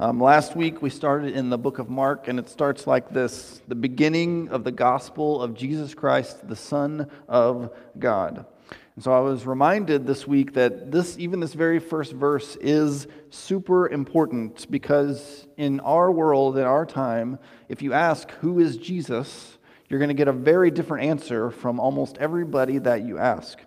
Um, last week we started in the book of Mark, and it starts like this the beginning of the gospel of Jesus Christ, the Son of God. And so I was reminded this week that this, even this very first verse, is super important because in our world, in our time, if you ask, Who is Jesus? you're going to get a very different answer from almost everybody that you ask.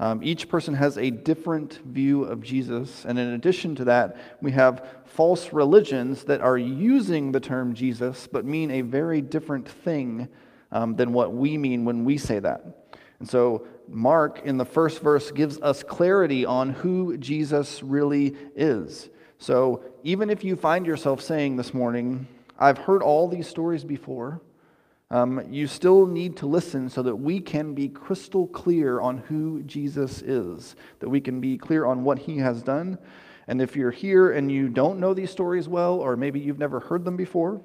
Um, each person has a different view of Jesus. And in addition to that, we have false religions that are using the term Jesus but mean a very different thing um, than what we mean when we say that. And so, Mark in the first verse gives us clarity on who Jesus really is. So, even if you find yourself saying this morning, I've heard all these stories before, um, you still need to listen so that we can be crystal clear on who Jesus is, that we can be clear on what he has done. And if you're here and you don't know these stories well, or maybe you've never heard them before,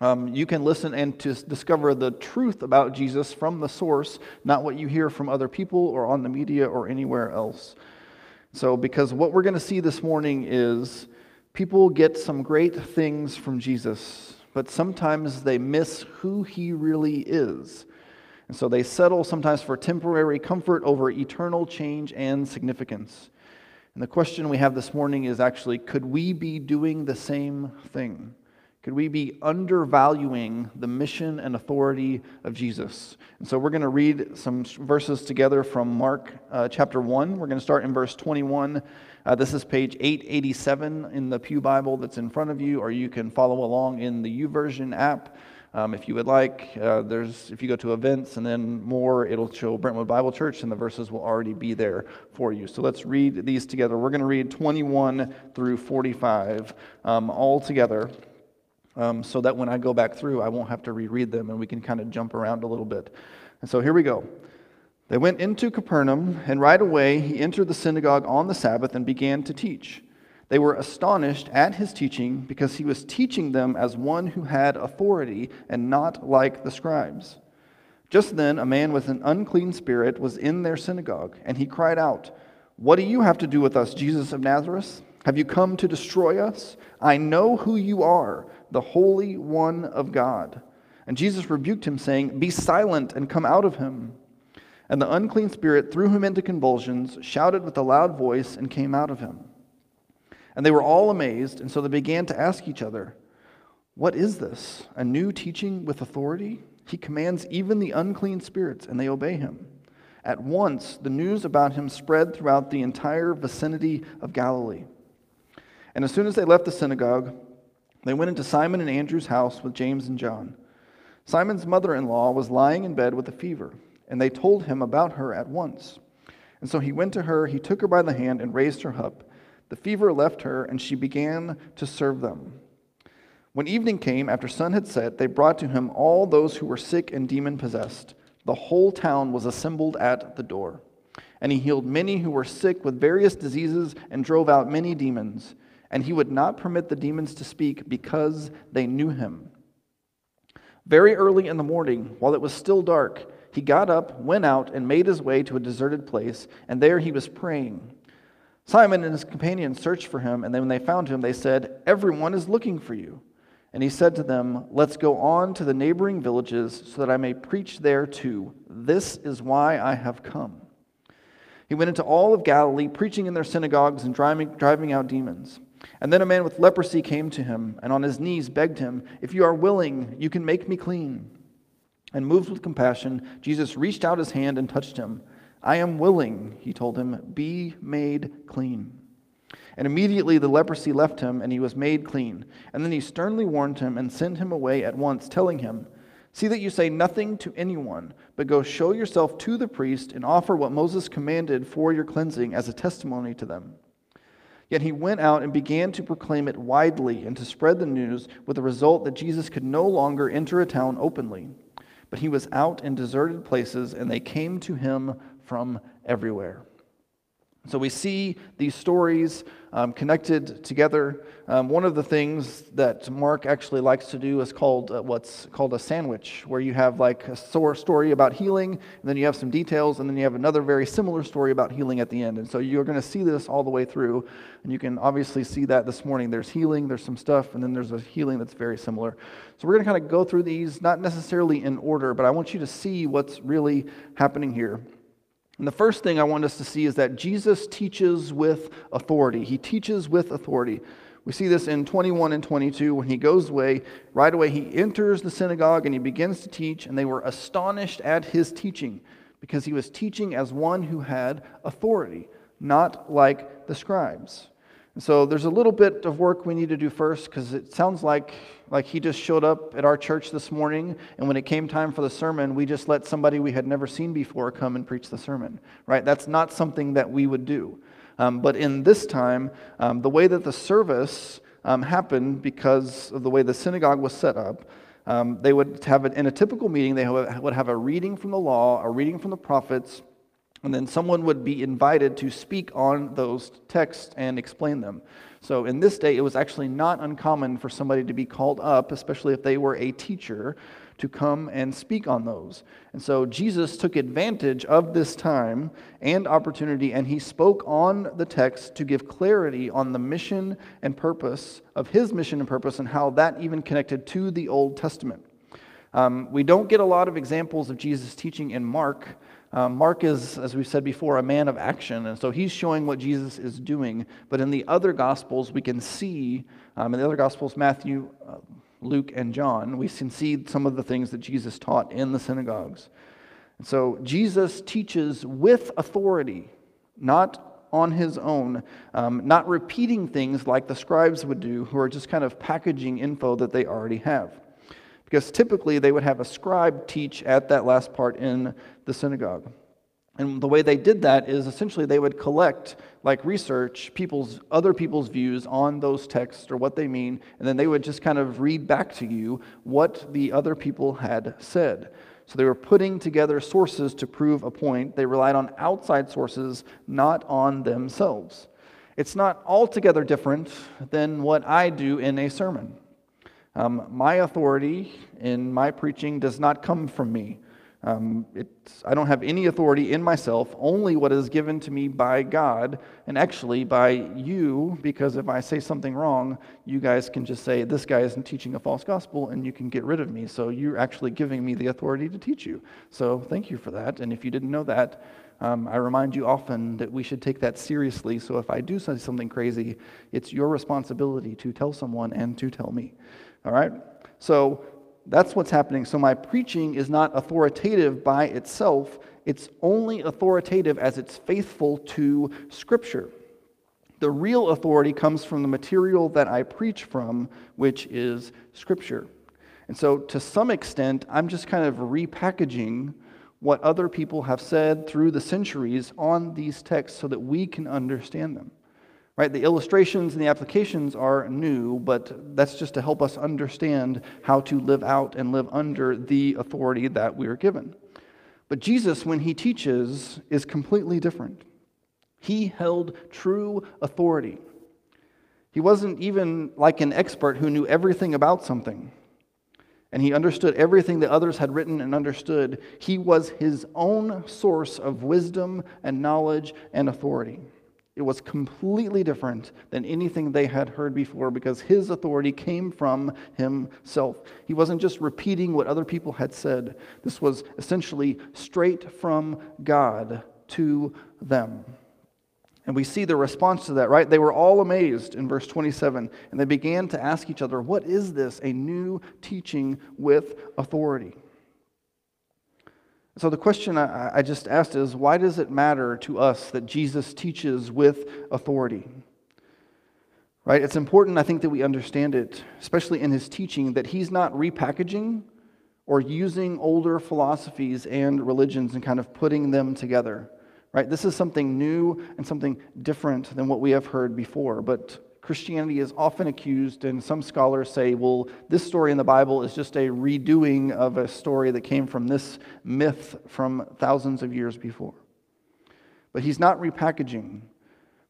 um, you can listen and to discover the truth about Jesus from the source, not what you hear from other people or on the media or anywhere else. So, because what we're going to see this morning is people get some great things from Jesus but sometimes they miss who he really is. And so they settle sometimes for temporary comfort over eternal change and significance. And the question we have this morning is actually could we be doing the same thing? Could we be undervaluing the mission and authority of Jesus? And so we're going to read some verses together from Mark uh, chapter 1. We're going to start in verse 21. Uh, this is page 887 in the Pew Bible that's in front of you, or you can follow along in the YouVersion app. Um, if you would like, uh, there's if you go to events and then more, it'll show Brentwood Bible Church, and the verses will already be there for you. So let's read these together. We're going to read 21 through 45 um, all together um, so that when I go back through, I won't have to reread them and we can kind of jump around a little bit. And so here we go. They went into Capernaum, and right away he entered the synagogue on the Sabbath and began to teach. They were astonished at his teaching because he was teaching them as one who had authority and not like the scribes. Just then, a man with an unclean spirit was in their synagogue, and he cried out, What do you have to do with us, Jesus of Nazareth? Have you come to destroy us? I know who you are the Holy One of God. And Jesus rebuked him, saying, Be silent and come out of him. And the unclean spirit threw him into convulsions, shouted with a loud voice, and came out of him. And they were all amazed, and so they began to ask each other, What is this? A new teaching with authority? He commands even the unclean spirits, and they obey him. At once, the news about him spread throughout the entire vicinity of Galilee. And as soon as they left the synagogue, they went into Simon and Andrew's house with James and John. Simon's mother in law was lying in bed with a fever, and they told him about her at once. And so he went to her, he took her by the hand, and raised her up. The fever left her, and she began to serve them. When evening came, after sun had set, they brought to him all those who were sick and demon possessed. The whole town was assembled at the door. And he healed many who were sick with various diseases and drove out many demons and he would not permit the demons to speak because they knew him. Very early in the morning, while it was still dark, he got up, went out, and made his way to a deserted place, and there he was praying. Simon and his companions searched for him, and then when they found him, they said, Everyone is looking for you. And he said to them, Let's go on to the neighboring villages so that I may preach there too. This is why I have come. He went into all of Galilee, preaching in their synagogues and driving, driving out demons. And then a man with leprosy came to him and on his knees begged him, If you are willing, you can make me clean. And moved with compassion, Jesus reached out his hand and touched him. I am willing, he told him, be made clean. And immediately the leprosy left him, and he was made clean. And then he sternly warned him and sent him away at once, telling him, See that you say nothing to anyone, but go show yourself to the priest and offer what Moses commanded for your cleansing as a testimony to them. Yet he went out and began to proclaim it widely and to spread the news, with the result that Jesus could no longer enter a town openly. But he was out in deserted places, and they came to him from everywhere. So we see these stories um, connected together. Um, one of the things that Mark actually likes to do is called uh, what's called a sandwich, where you have like a sore story about healing, and then you have some details, and then you have another very similar story about healing at the end. And so you're going to see this all the way through, and you can obviously see that this morning. There's healing, there's some stuff, and then there's a healing that's very similar. So we're going to kind of go through these, not necessarily in order, but I want you to see what's really happening here. And the first thing I want us to see is that Jesus teaches with authority. He teaches with authority. We see this in 21 and 22 when he goes away. Right away, he enters the synagogue and he begins to teach, and they were astonished at his teaching because he was teaching as one who had authority, not like the scribes. So there's a little bit of work we need to do first because it sounds like, like he just showed up at our church this morning, and when it came time for the sermon, we just let somebody we had never seen before come and preach the sermon, right? That's not something that we would do. Um, but in this time, um, the way that the service um, happened because of the way the synagogue was set up, um, they would have it in a typical meeting, they would have a reading from the law, a reading from the prophets, and then someone would be invited to speak on those texts and explain them. So in this day, it was actually not uncommon for somebody to be called up, especially if they were a teacher, to come and speak on those. And so Jesus took advantage of this time and opportunity, and he spoke on the text to give clarity on the mission and purpose of his mission and purpose and how that even connected to the Old Testament. Um, we don't get a lot of examples of Jesus' teaching in Mark. Um, Mark is, as we've said before, a man of action, and so he's showing what Jesus is doing. But in the other Gospels, we can see, um, in the other Gospels, Matthew, uh, Luke, and John, we can see some of the things that Jesus taught in the synagogues. And so Jesus teaches with authority, not on his own, um, not repeating things like the scribes would do, who are just kind of packaging info that they already have. Because typically they would have a scribe teach at that last part in the synagogue. And the way they did that is essentially they would collect, like research, people's other people's views on those texts or what they mean, and then they would just kind of read back to you what the other people had said. So they were putting together sources to prove a point. They relied on outside sources, not on themselves. It's not altogether different than what I do in a sermon. Um, my authority in my preaching does not come from me. Um, I don't have any authority in myself, only what is given to me by God, and actually by you, because if I say something wrong, you guys can just say, This guy isn't teaching a false gospel, and you can get rid of me. So you're actually giving me the authority to teach you. So thank you for that. And if you didn't know that, um, I remind you often that we should take that seriously. So if I do say something crazy, it's your responsibility to tell someone and to tell me. All right? So that's what's happening. So my preaching is not authoritative by itself, it's only authoritative as it's faithful to Scripture. The real authority comes from the material that I preach from, which is Scripture. And so, to some extent, I'm just kind of repackaging what other people have said through the centuries on these texts so that we can understand them. Right? The illustrations and the applications are new, but that's just to help us understand how to live out and live under the authority that we are given. But Jesus, when he teaches, is completely different. He held true authority. He wasn't even like an expert who knew everything about something and he understood everything that others had written and understood. He was his own source of wisdom and knowledge and authority. It was completely different than anything they had heard before because his authority came from himself. He wasn't just repeating what other people had said, this was essentially straight from God to them. And we see the response to that, right? They were all amazed in verse 27, and they began to ask each other, What is this? A new teaching with authority. So, the question I, just asked is why does it matter to us that Jesus teaches with authority? Right? It's important, I think, that we understand it, especially in his teaching, that he's not repackaging or using older philosophies and religions and kind of putting them together. Right? This is something new and something different than what we have heard before. But Christianity is often accused, and some scholars say, well, this story in the Bible is just a redoing of a story that came from this myth from thousands of years before. But he's not repackaging.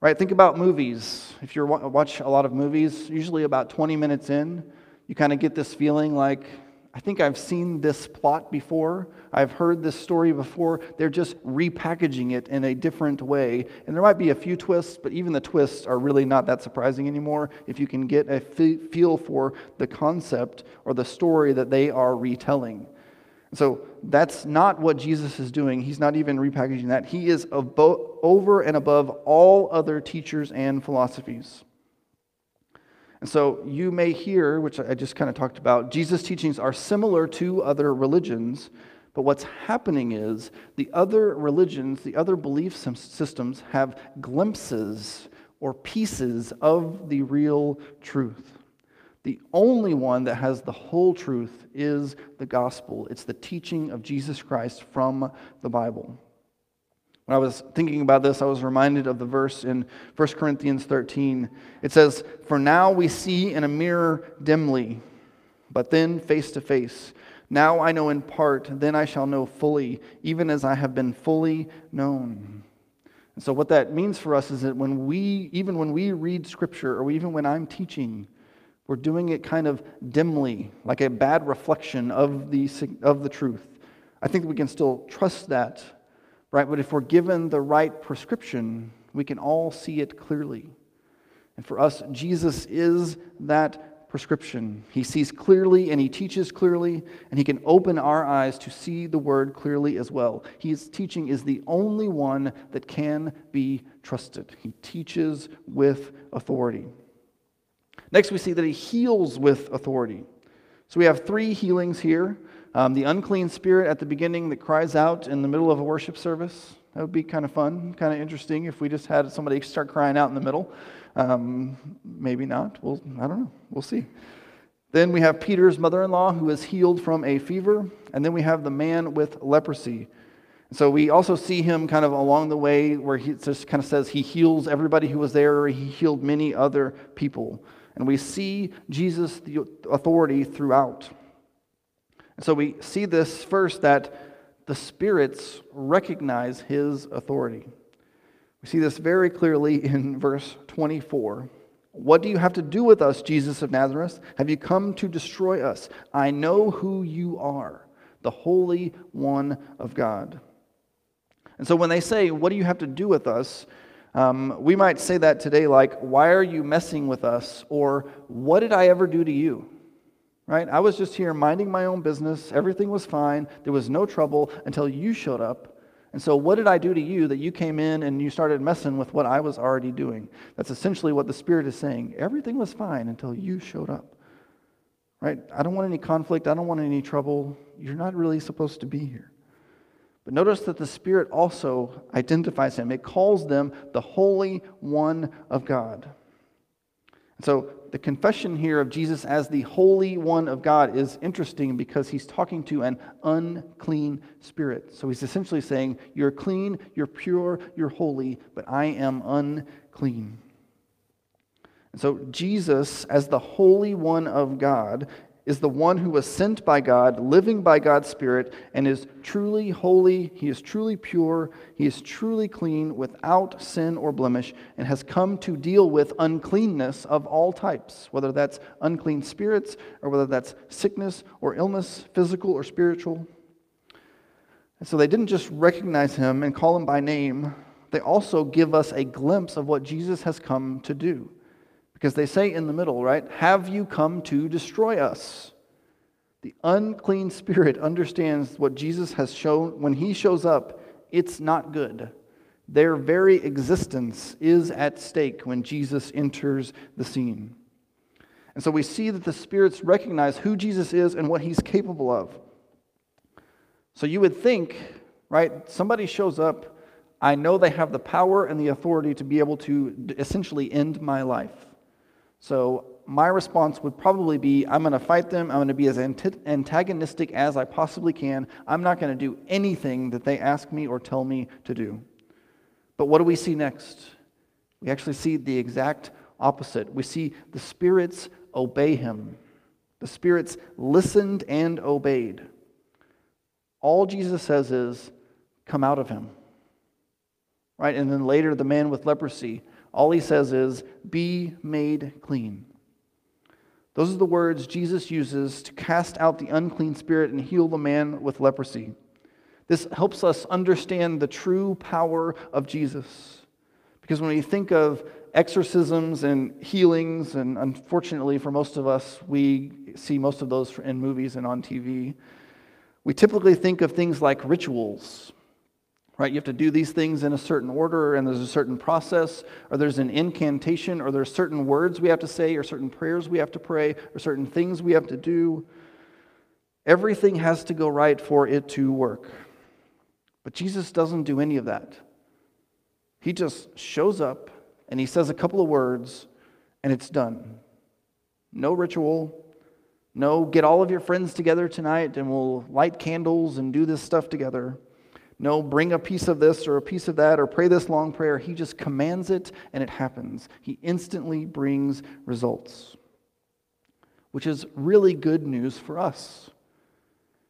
Right? Think about movies. If you watch a lot of movies, usually about 20 minutes in, you kind of get this feeling like, I think I've seen this plot before. I've heard this story before. They're just repackaging it in a different way. And there might be a few twists, but even the twists are really not that surprising anymore if you can get a feel for the concept or the story that they are retelling. So that's not what Jesus is doing. He's not even repackaging that. He is above, over and above all other teachers and philosophies. And so you may hear, which I just kind of talked about, Jesus' teachings are similar to other religions, but what's happening is the other religions, the other belief systems have glimpses or pieces of the real truth. The only one that has the whole truth is the gospel. It's the teaching of Jesus Christ from the Bible. When I was thinking about this, I was reminded of the verse in 1 Corinthians 13. It says, For now we see in a mirror dimly, but then face to face. Now I know in part, then I shall know fully, even as I have been fully known. And so, what that means for us is that when we, even when we read Scripture, or even when I'm teaching, we're doing it kind of dimly, like a bad reflection of the, of the truth. I think we can still trust that, right? But if we're given the right prescription, we can all see it clearly. And for us, Jesus is that prescription. He sees clearly and he teaches clearly, and he can open our eyes to see the word clearly as well. His teaching is the only one that can be trusted. He teaches with authority. Next, we see that he heals with authority. So we have three healings here um, the unclean spirit at the beginning that cries out in the middle of a worship service. That would be kind of fun, kind of interesting if we just had somebody start crying out in the middle. Um, maybe not. We'll, I don't know. We'll see. Then we have Peter's mother in law who is healed from a fever. And then we have the man with leprosy. So we also see him kind of along the way where he just kind of says he heals everybody who was there, or he healed many other people. And we see Jesus' the authority throughout. And so we see this first that the spirits recognize his authority. We see this very clearly in verse 24. What do you have to do with us, Jesus of Nazareth? Have you come to destroy us? I know who you are, the Holy One of God. And so when they say, What do you have to do with us? Um, we might say that today, like, why are you messing with us? Or, what did I ever do to you? Right? I was just here minding my own business. Everything was fine. There was no trouble until you showed up. And so, what did I do to you that you came in and you started messing with what I was already doing? That's essentially what the Spirit is saying. Everything was fine until you showed up. Right? I don't want any conflict. I don't want any trouble. You're not really supposed to be here. But notice that the Spirit also identifies him. It calls them the Holy One of God. So the confession here of Jesus as the Holy One of God is interesting because he's talking to an unclean spirit. So he's essentially saying, You're clean, you're pure, you're holy, but I am unclean. And so Jesus, as the Holy One of God, is the one who was sent by God, living by God's Spirit, and is truly holy, he is truly pure, he is truly clean, without sin or blemish, and has come to deal with uncleanness of all types, whether that's unclean spirits, or whether that's sickness or illness, physical or spiritual. And so they didn't just recognize him and call him by name, they also give us a glimpse of what Jesus has come to do. Because they say in the middle, right? Have you come to destroy us? The unclean spirit understands what Jesus has shown. When he shows up, it's not good. Their very existence is at stake when Jesus enters the scene. And so we see that the spirits recognize who Jesus is and what he's capable of. So you would think, right, somebody shows up, I know they have the power and the authority to be able to essentially end my life. So my response would probably be I'm going to fight them. I'm going to be as antagonistic as I possibly can. I'm not going to do anything that they ask me or tell me to do. But what do we see next? We actually see the exact opposite. We see the spirits obey him. The spirits listened and obeyed. All Jesus says is, Come out of him. Right? And then later, the man with leprosy All he says is, Be made clean. Those are the words Jesus uses to cast out the unclean spirit and heal the man with leprosy. This helps us understand the true power of Jesus. Because when we think of exorcisms and healings, and unfortunately for most of us, we see most of those in movies and on TV, we typically think of things like rituals. Right? You have to do these things in a certain order, and there's a certain process, or there's an incantation, or there's certain words we have to say, or certain prayers we have to pray, or certain things we have to do. Everything has to go right for it to work. But Jesus doesn't do any of that. He just shows up and he says a couple of words and it's done. No ritual. No, get all of your friends together tonight and we'll light candles and do this stuff together. No, bring a piece of this or a piece of that or pray this long prayer. He just commands it and it happens. He instantly brings results, which is really good news for us.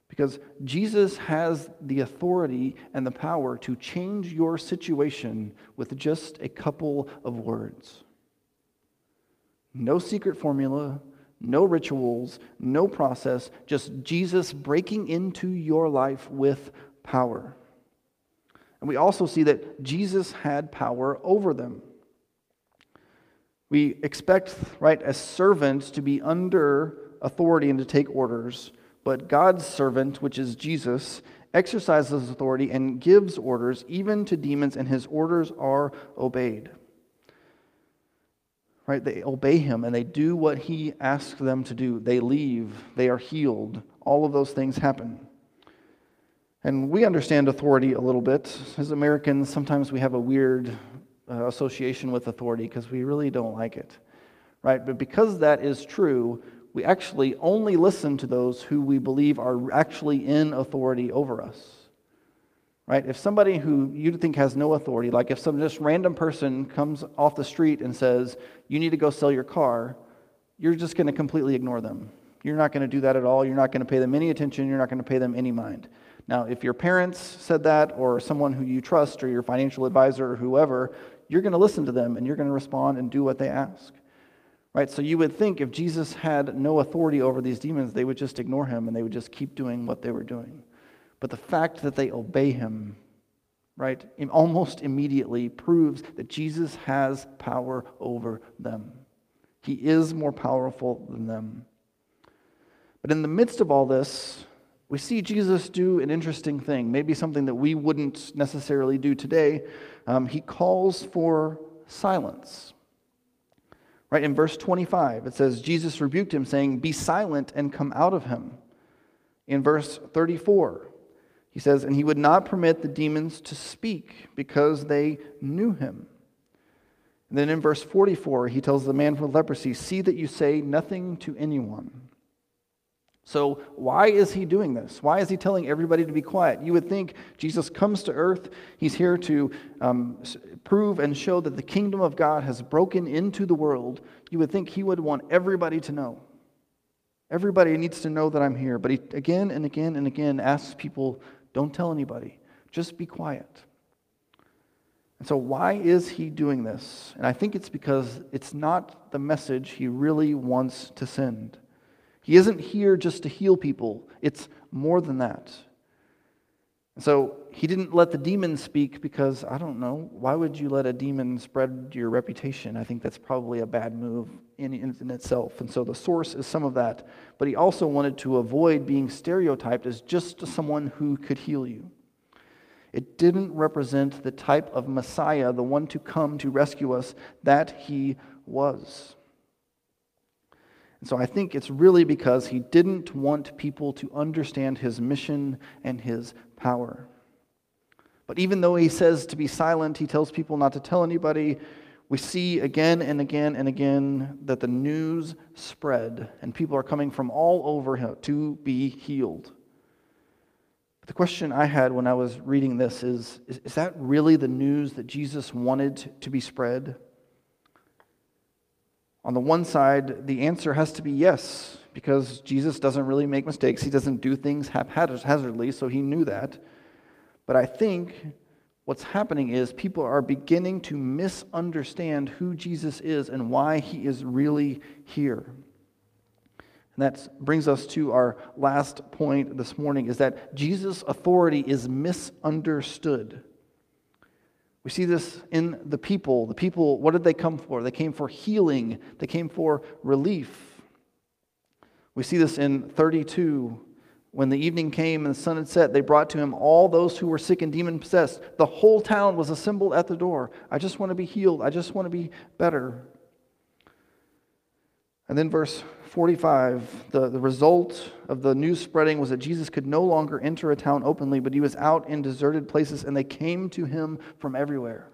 Because Jesus has the authority and the power to change your situation with just a couple of words. No secret formula, no rituals, no process, just Jesus breaking into your life with power. And we also see that Jesus had power over them. We expect, right, as servants to be under authority and to take orders. But God's servant, which is Jesus, exercises authority and gives orders even to demons, and his orders are obeyed. Right? They obey him and they do what he asks them to do. They leave, they are healed. All of those things happen. And we understand authority a little bit. As Americans, sometimes we have a weird uh, association with authority because we really don't like it. Right? But because that is true, we actually only listen to those who we believe are actually in authority over us. Right? If somebody who you think has no authority, like if some just random person comes off the street and says, You need to go sell your car, you're just going to completely ignore them. You're not going to do that at all. You're not going to pay them any attention. You're not going to pay them any mind. Now, if your parents said that, or someone who you trust, or your financial advisor, or whoever, you're going to listen to them and you're going to respond and do what they ask. Right? So you would think if Jesus had no authority over these demons, they would just ignore him and they would just keep doing what they were doing. But the fact that they obey him, right, almost immediately proves that Jesus has power over them. He is more powerful than them. But in the midst of all this, we see Jesus do an interesting thing, maybe something that we wouldn't necessarily do today. Um, he calls for silence. Right in verse 25, it says, Jesus rebuked him, saying, Be silent and come out of him. In verse 34, he says, And he would not permit the demons to speak because they knew him. And then in verse 44, he tells the man with leprosy, See that you say nothing to anyone. So, why is he doing this? Why is he telling everybody to be quiet? You would think Jesus comes to earth, he's here to um, prove and show that the kingdom of God has broken into the world. You would think he would want everybody to know. Everybody needs to know that I'm here. But he again and again and again asks people, don't tell anybody, just be quiet. And so, why is he doing this? And I think it's because it's not the message he really wants to send. He isn't here just to heal people, it's more than that. So he didn't let the demon speak because, I don't know, why would you let a demon spread your reputation? I think that's probably a bad move in, in, in, itself. And so the source is some of that. But he also wanted to avoid being stereotyped as just someone who could heal you. It didn't represent the type of Messiah, the one to come to rescue us, that he was. And so I think it's really because he didn't want people to understand his mission and his power. But even though he says to be silent, he tells people not to tell anybody, we see again and again and again that the news spread and people are coming from all over to be healed. But the question I had when I was reading this is, is, is that really the news that Jesus wanted to be spread? On the one side, the answer has to be yes, because Jesus doesn't really make mistakes. He doesn't do things haphazardly, so he knew that. But I think what's happening is people are beginning to misunderstand who Jesus is and why he is really here. And that brings us to our last point this morning is that Jesus' authority is misunderstood. We see this in the people. The people, what did they come for? They came for healing, they came for relief. We see this in 32. When the evening came and the sun had set, they brought to him all those who were sick and demon possessed. The whole town was assembled at the door. I just want to be healed. I just want to be better. And then, verse 45 the, the result of the news spreading was that Jesus could no longer enter a town openly, but he was out in deserted places, and they came to him from everywhere.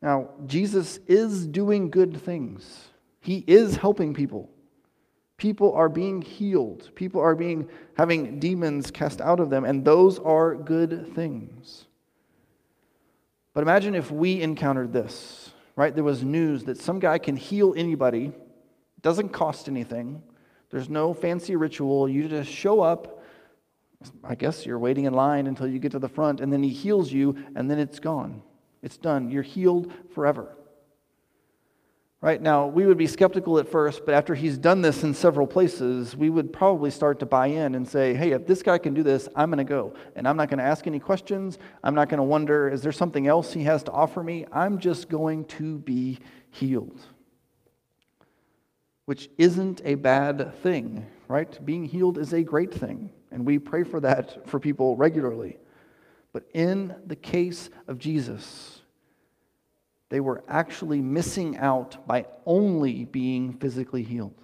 Now, Jesus is doing good things, he is helping people. People are being healed. People are being having demons cast out of them, and those are good things. But imagine if we encountered this, right? There was news that some guy can heal anybody doesn't cost anything. There's no fancy ritual. You just show up. I guess you're waiting in line until you get to the front, and then he heals you, and then it's gone. It's done. You're healed forever. Right now, we would be skeptical at first, but after he's done this in several places, we would probably start to buy in and say, hey, if this guy can do this, I'm going to go. And I'm not going to ask any questions. I'm not going to wonder, is there something else he has to offer me? I'm just going to be healed which isn't a bad thing, right? Being healed is a great thing, and we pray for that for people regularly. But in the case of Jesus, they were actually missing out by only being physically healed.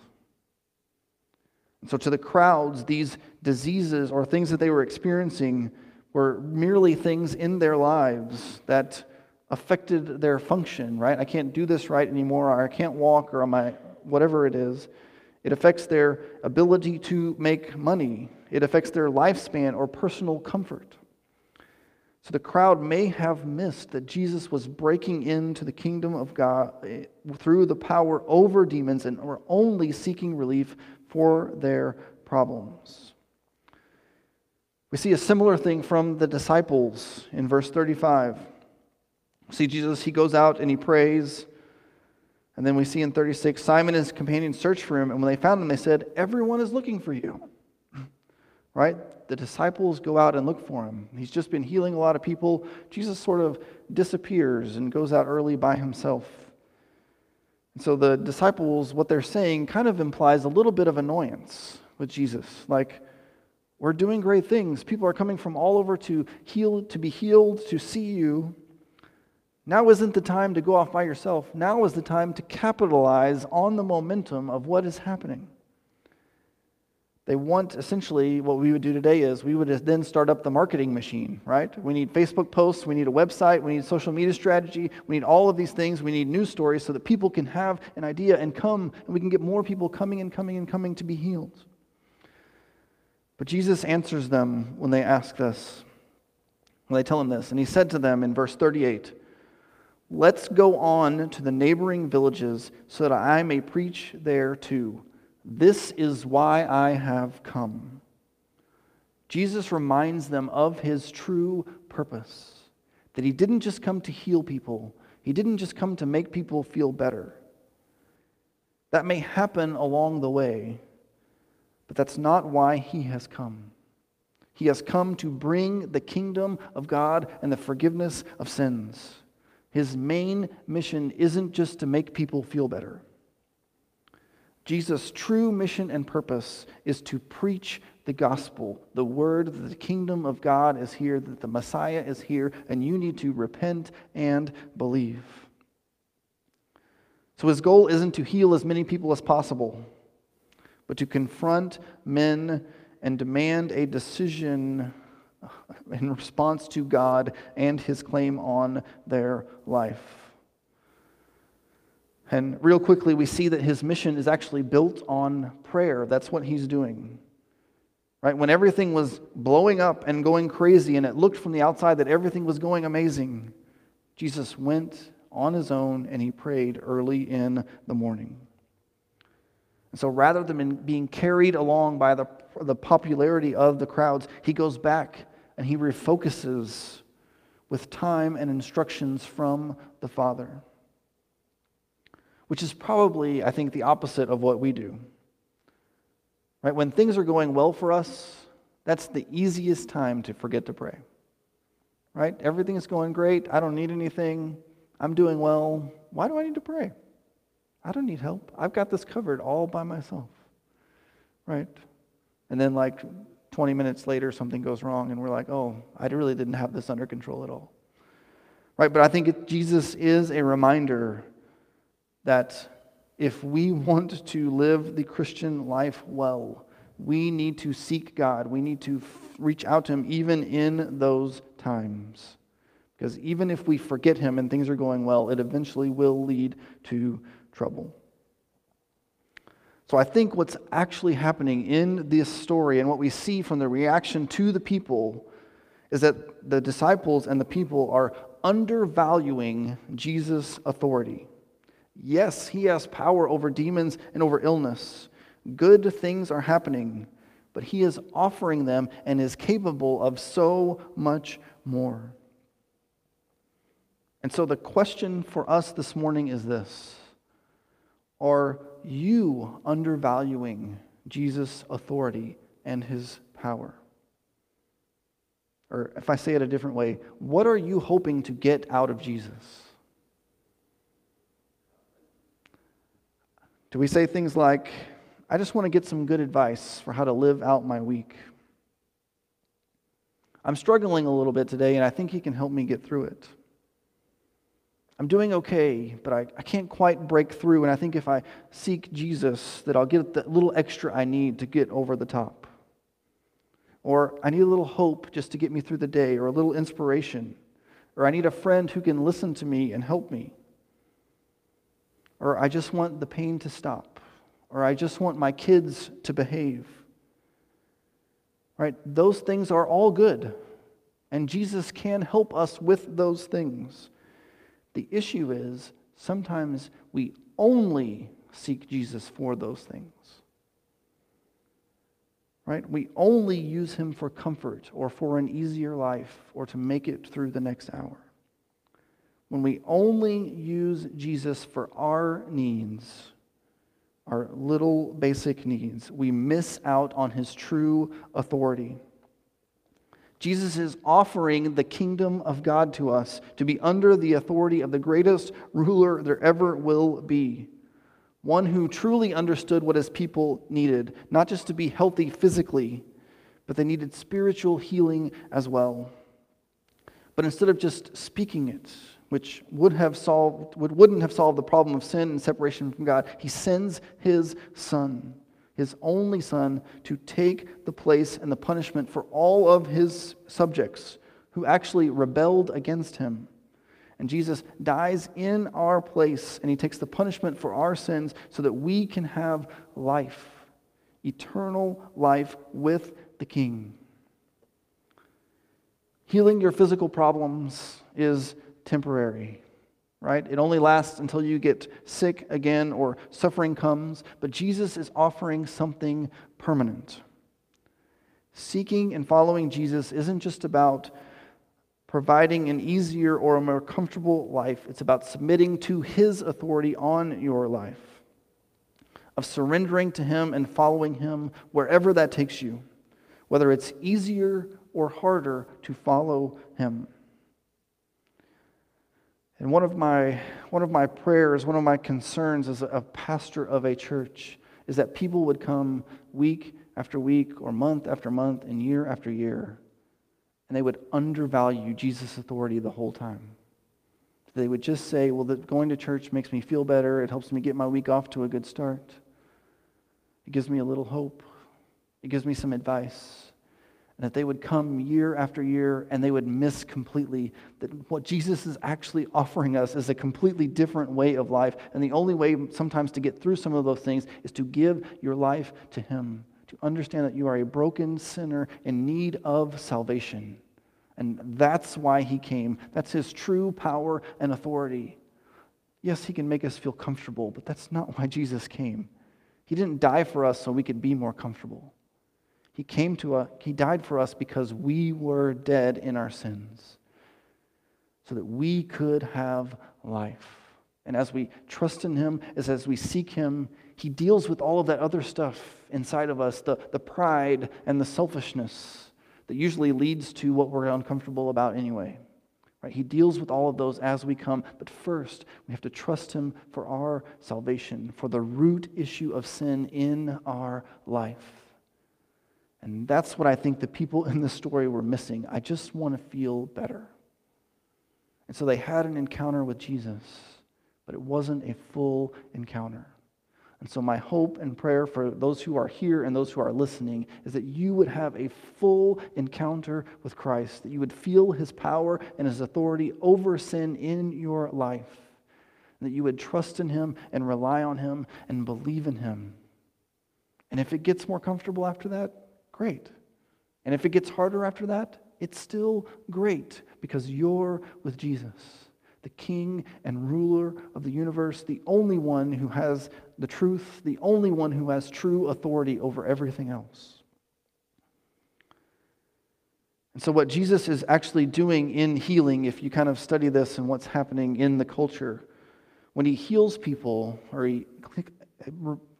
And so, to the crowds, these diseases or things that they were experiencing were merely things in their lives that affected their function, right? I can't do this right anymore, or I can't walk, or my whatever it is. It affects their ability to make money. It affects their lifespan or personal comfort. So the crowd may have missed that Jesus was breaking into the kingdom of God eh, through the power over demons and were only seeking relief for their problems. We see a similar thing from the disciples in verse 35. See, Jesus, he goes out and he prays. And then we see in 36 Simon and his companions searched for him, and when they found him, they said, Everyone is looking for you. Right? The disciples go out and look for him. He's just been healing a lot of people. Jesus sort of disappears and goes out early by himself. And so the disciples, what they're saying kind of implies a little bit of annoyance with Jesus. Like, we're doing great things. People are coming from all over to heal, to be healed, to see you. Now isn't the time to go off by yourself. Now is the time to capitalize on the momentum of what is happening. They want essentially what we would do today is we would then start up the marketing machine, right? We need Facebook posts, we need a website, we need social media strategy, we need all of these things, we need news stories so that people can have an idea and come and we can get more people coming and coming and coming to be healed. But Jesus answers them when they ask this. When they tell him this, and he said to them in verse 38, Let's go on to the neighboring villages so that I may preach there too. This is why I have come. Jesus reminds them of his true purpose that he didn't just come to heal people, he didn't just come to make people feel better. That may happen along the way, but that's not why he has come. He has come to bring the kingdom of God and the forgiveness of sins. His main mission isn't just to make people feel better. Jesus' true mission and purpose is to preach the gospel, the word that the kingdom of God is here, that the Messiah is here, and you need to repent and believe. So his goal isn't to heal as many people as possible, but to confront men and demand a decision in response to God and his claim on their life. And real quickly, we see that his mission is actually built on prayer. That's what he's doing. Right? When everything was blowing up and going crazy, and it looked from the outside that everything was going amazing, Jesus went on his own and he prayed early in the morning. And so rather than being carried along by the, the popularity of the crowds, he goes back and he refocuses with time and instructions from the Father. Which is probably, I think, the opposite of what we do. Right? When things are going well for us, that's the easiest time to forget to pray. Right? Everything is going great. I don't need anything. I'm doing well. Why do I need to pray? I don't need help. I've got this covered all by myself. Right? And then, like 20 minutes later, something goes wrong, and we're like, oh, I really didn't have this under control at all. Right? But I think Jesus is a reminder that if we want to live the Christian life well, we need to seek God. We need to f- reach out to Him even in those times. Because even if we forget Him and things are going well, it eventually will lead to trouble. So I think what's actually happening in this story and what we see from the reaction to the people is that the disciples and the people are undervaluing Jesus' authority. Yes, he has power over demons and over illness. Good things are happening, but he is offering them and is capable of so much more. And so the question for us this morning is this Are you undervaluing Jesus' authority and his power? Or if I say it a different way, what are you hoping to get out of Jesus? Do we say things like, I just want to get some good advice for how to live out my week? I'm struggling a little bit today, and I think he can help me get through it. I'm doing okay, but I, I can't quite break through. And I think if I seek Jesus, that I'll get the little extra I need to get over the top. Or I need a little hope just to get me through the day, or a little inspiration. Or I need a friend who can listen to me and help me. Or I just want the pain to stop. Or I just want my kids to behave. Right? Those things are all good. And Jesus can help us with those things. The issue is sometimes we only seek Jesus for those things. Right? We only use him for comfort or for an easier life or to make it through the next hour. When we only use Jesus for our needs, our little basic needs, we miss out on his true authority. Jesus is offering the kingdom of God to us to be under the authority of the greatest ruler there ever will be. One who truly understood what his people needed, not just to be healthy physically, but they needed spiritual healing as well. But instead of just speaking it, which would have solved, would, wouldn't have solved the problem of sin and separation from God, he sends his son his only son, to take the place and the punishment for all of his subjects who actually rebelled against him. And Jesus dies in our place, and he takes the punishment for our sins so that we can have life, eternal life with the King. Healing your physical problems is temporary right? It only lasts until you get sick again or suffering comes, but Jesus is offering something permanent. Seeking and following Jesus isn't just about providing an easier or a more comfortable life, it's about submitting to His authority on your life, of surrendering to Him and following Him wherever that takes you, whether it's easier or harder to follow Him. And one of my, one of my prayers, one of my concerns as a pastor of a church is that people would come week after week or month after month and year after year, and they would undervalue Jesus' authority the whole time. They would just say, well, that going to church makes me feel better. It helps me get my week off to a good start. It gives me a little hope. It gives me some advice and that they would come year after year and they would miss completely that what Jesus is actually offering us is a completely different way of life. And the only way sometimes to get through some of those things is to give your life to Him, to understand that you are a broken sinner in need of salvation. And that's why He came. That's His true power and authority. Yes, He can make us feel comfortable, but that's not why Jesus came. He didn't die for us so we could be more comfortable. He came to us, He died for us because we were dead in our sins. so that we could have life. And as we trust in Him, as, as we seek Him, He deals with all of that other stuff inside of us the, the pride and the selfishness that usually leads to what we're uncomfortable about anyway. Right? He deals with all of those as we come, but first we have to trust him for our salvation, for the root issue of sin in our life. And that's what I think the people in the story were missing. I just want to feel better. And so they had an encounter with Jesus, but it wasn't a full encounter. And so, my hope and prayer for those who are here and those who are listening is that you would have a full encounter with Christ, that you would feel his power and his authority over sin in your life, that you would trust in him and rely on him and believe in him. And if it gets more comfortable after that, great. And if it gets harder after that, it's still great because you're with Jesus the king and ruler of the universe, the only one who has the truth, the only one who has true authority over everything else. And so, what Jesus is actually doing in healing, if you kind of study this and what's happening in the culture, when he heals people or he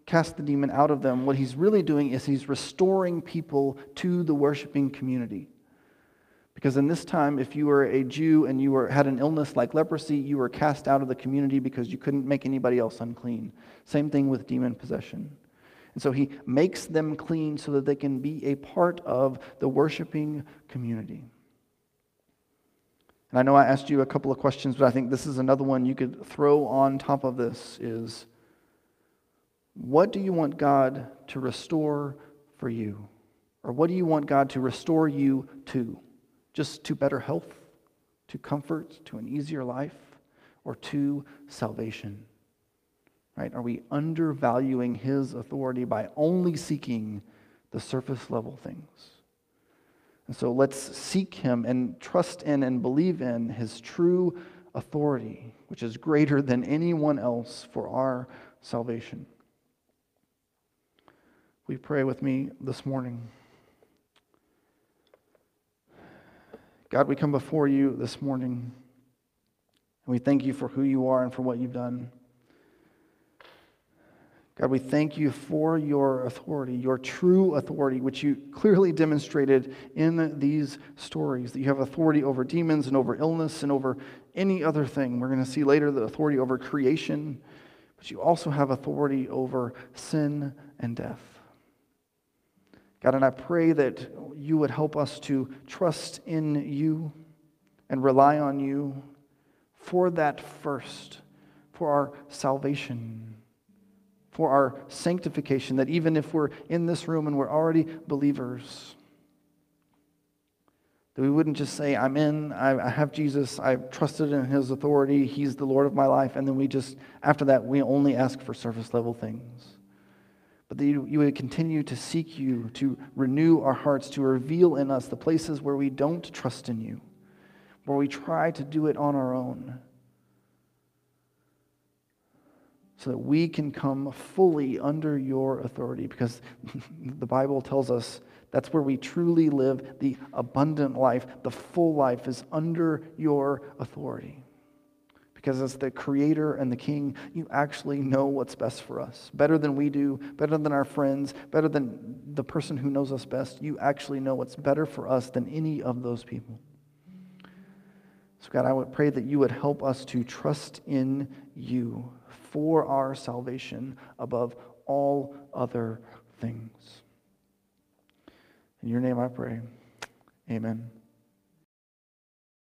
casts the demon out of them, what he's really doing is he's restoring people to the worshiping community. Because in this time, if you were a Jew and you were, had an illness like leprosy, you were cast out of the community because you couldn't make anybody else unclean. Same thing with demon possession. And so he makes them clean so that they can be a part of the worshiping community. And I know I asked you a couple of questions, but I think this is another one you could throw on top of this is what do you want God to restore for you? Or what do you want God to restore you to? just to better health, to comfort, to an easier life, or to salvation? Right? Are we undervaluing his authority by only seeking the surface level things? And so let's seek him and trust in and believe in his true authority, which is greater than anyone else for our salvation. We pray with me this morning? God, we come before you this morning, and we thank you for who you are and for what you've done. God, we thank you for your authority, your true authority, which you clearly demonstrated in these stories. That you have authority over demons and over illness and over any other thing. We're going to see later the authority over creation, but you also have authority over sin and death. God, and I pray that you would help us to trust in you and rely on you for that first, for our salvation, for our sanctification, that even if we're in this room and we're already believers, that we wouldn't just say, I'm in, I, have Jesus, I've trusted in his authority, he's the Lord of my life, and then we just, after that, we only ask for surface level things but that you, you would continue to seek you, to renew our hearts, to reveal in us the places where we don't trust in you, where we try to do it on our own, so that we can come fully under your authority, because the Bible tells us that's where we truly live the abundant life, the full life is under your authority. Because as the creator and the king, you actually know what's best for us. Better than we do, better than our friends, better than the person who knows us best. You actually know what's better for us than any of those people. So, God, I would pray that you would help us to trust in you for our salvation above all other things. In your name I pray. Amen.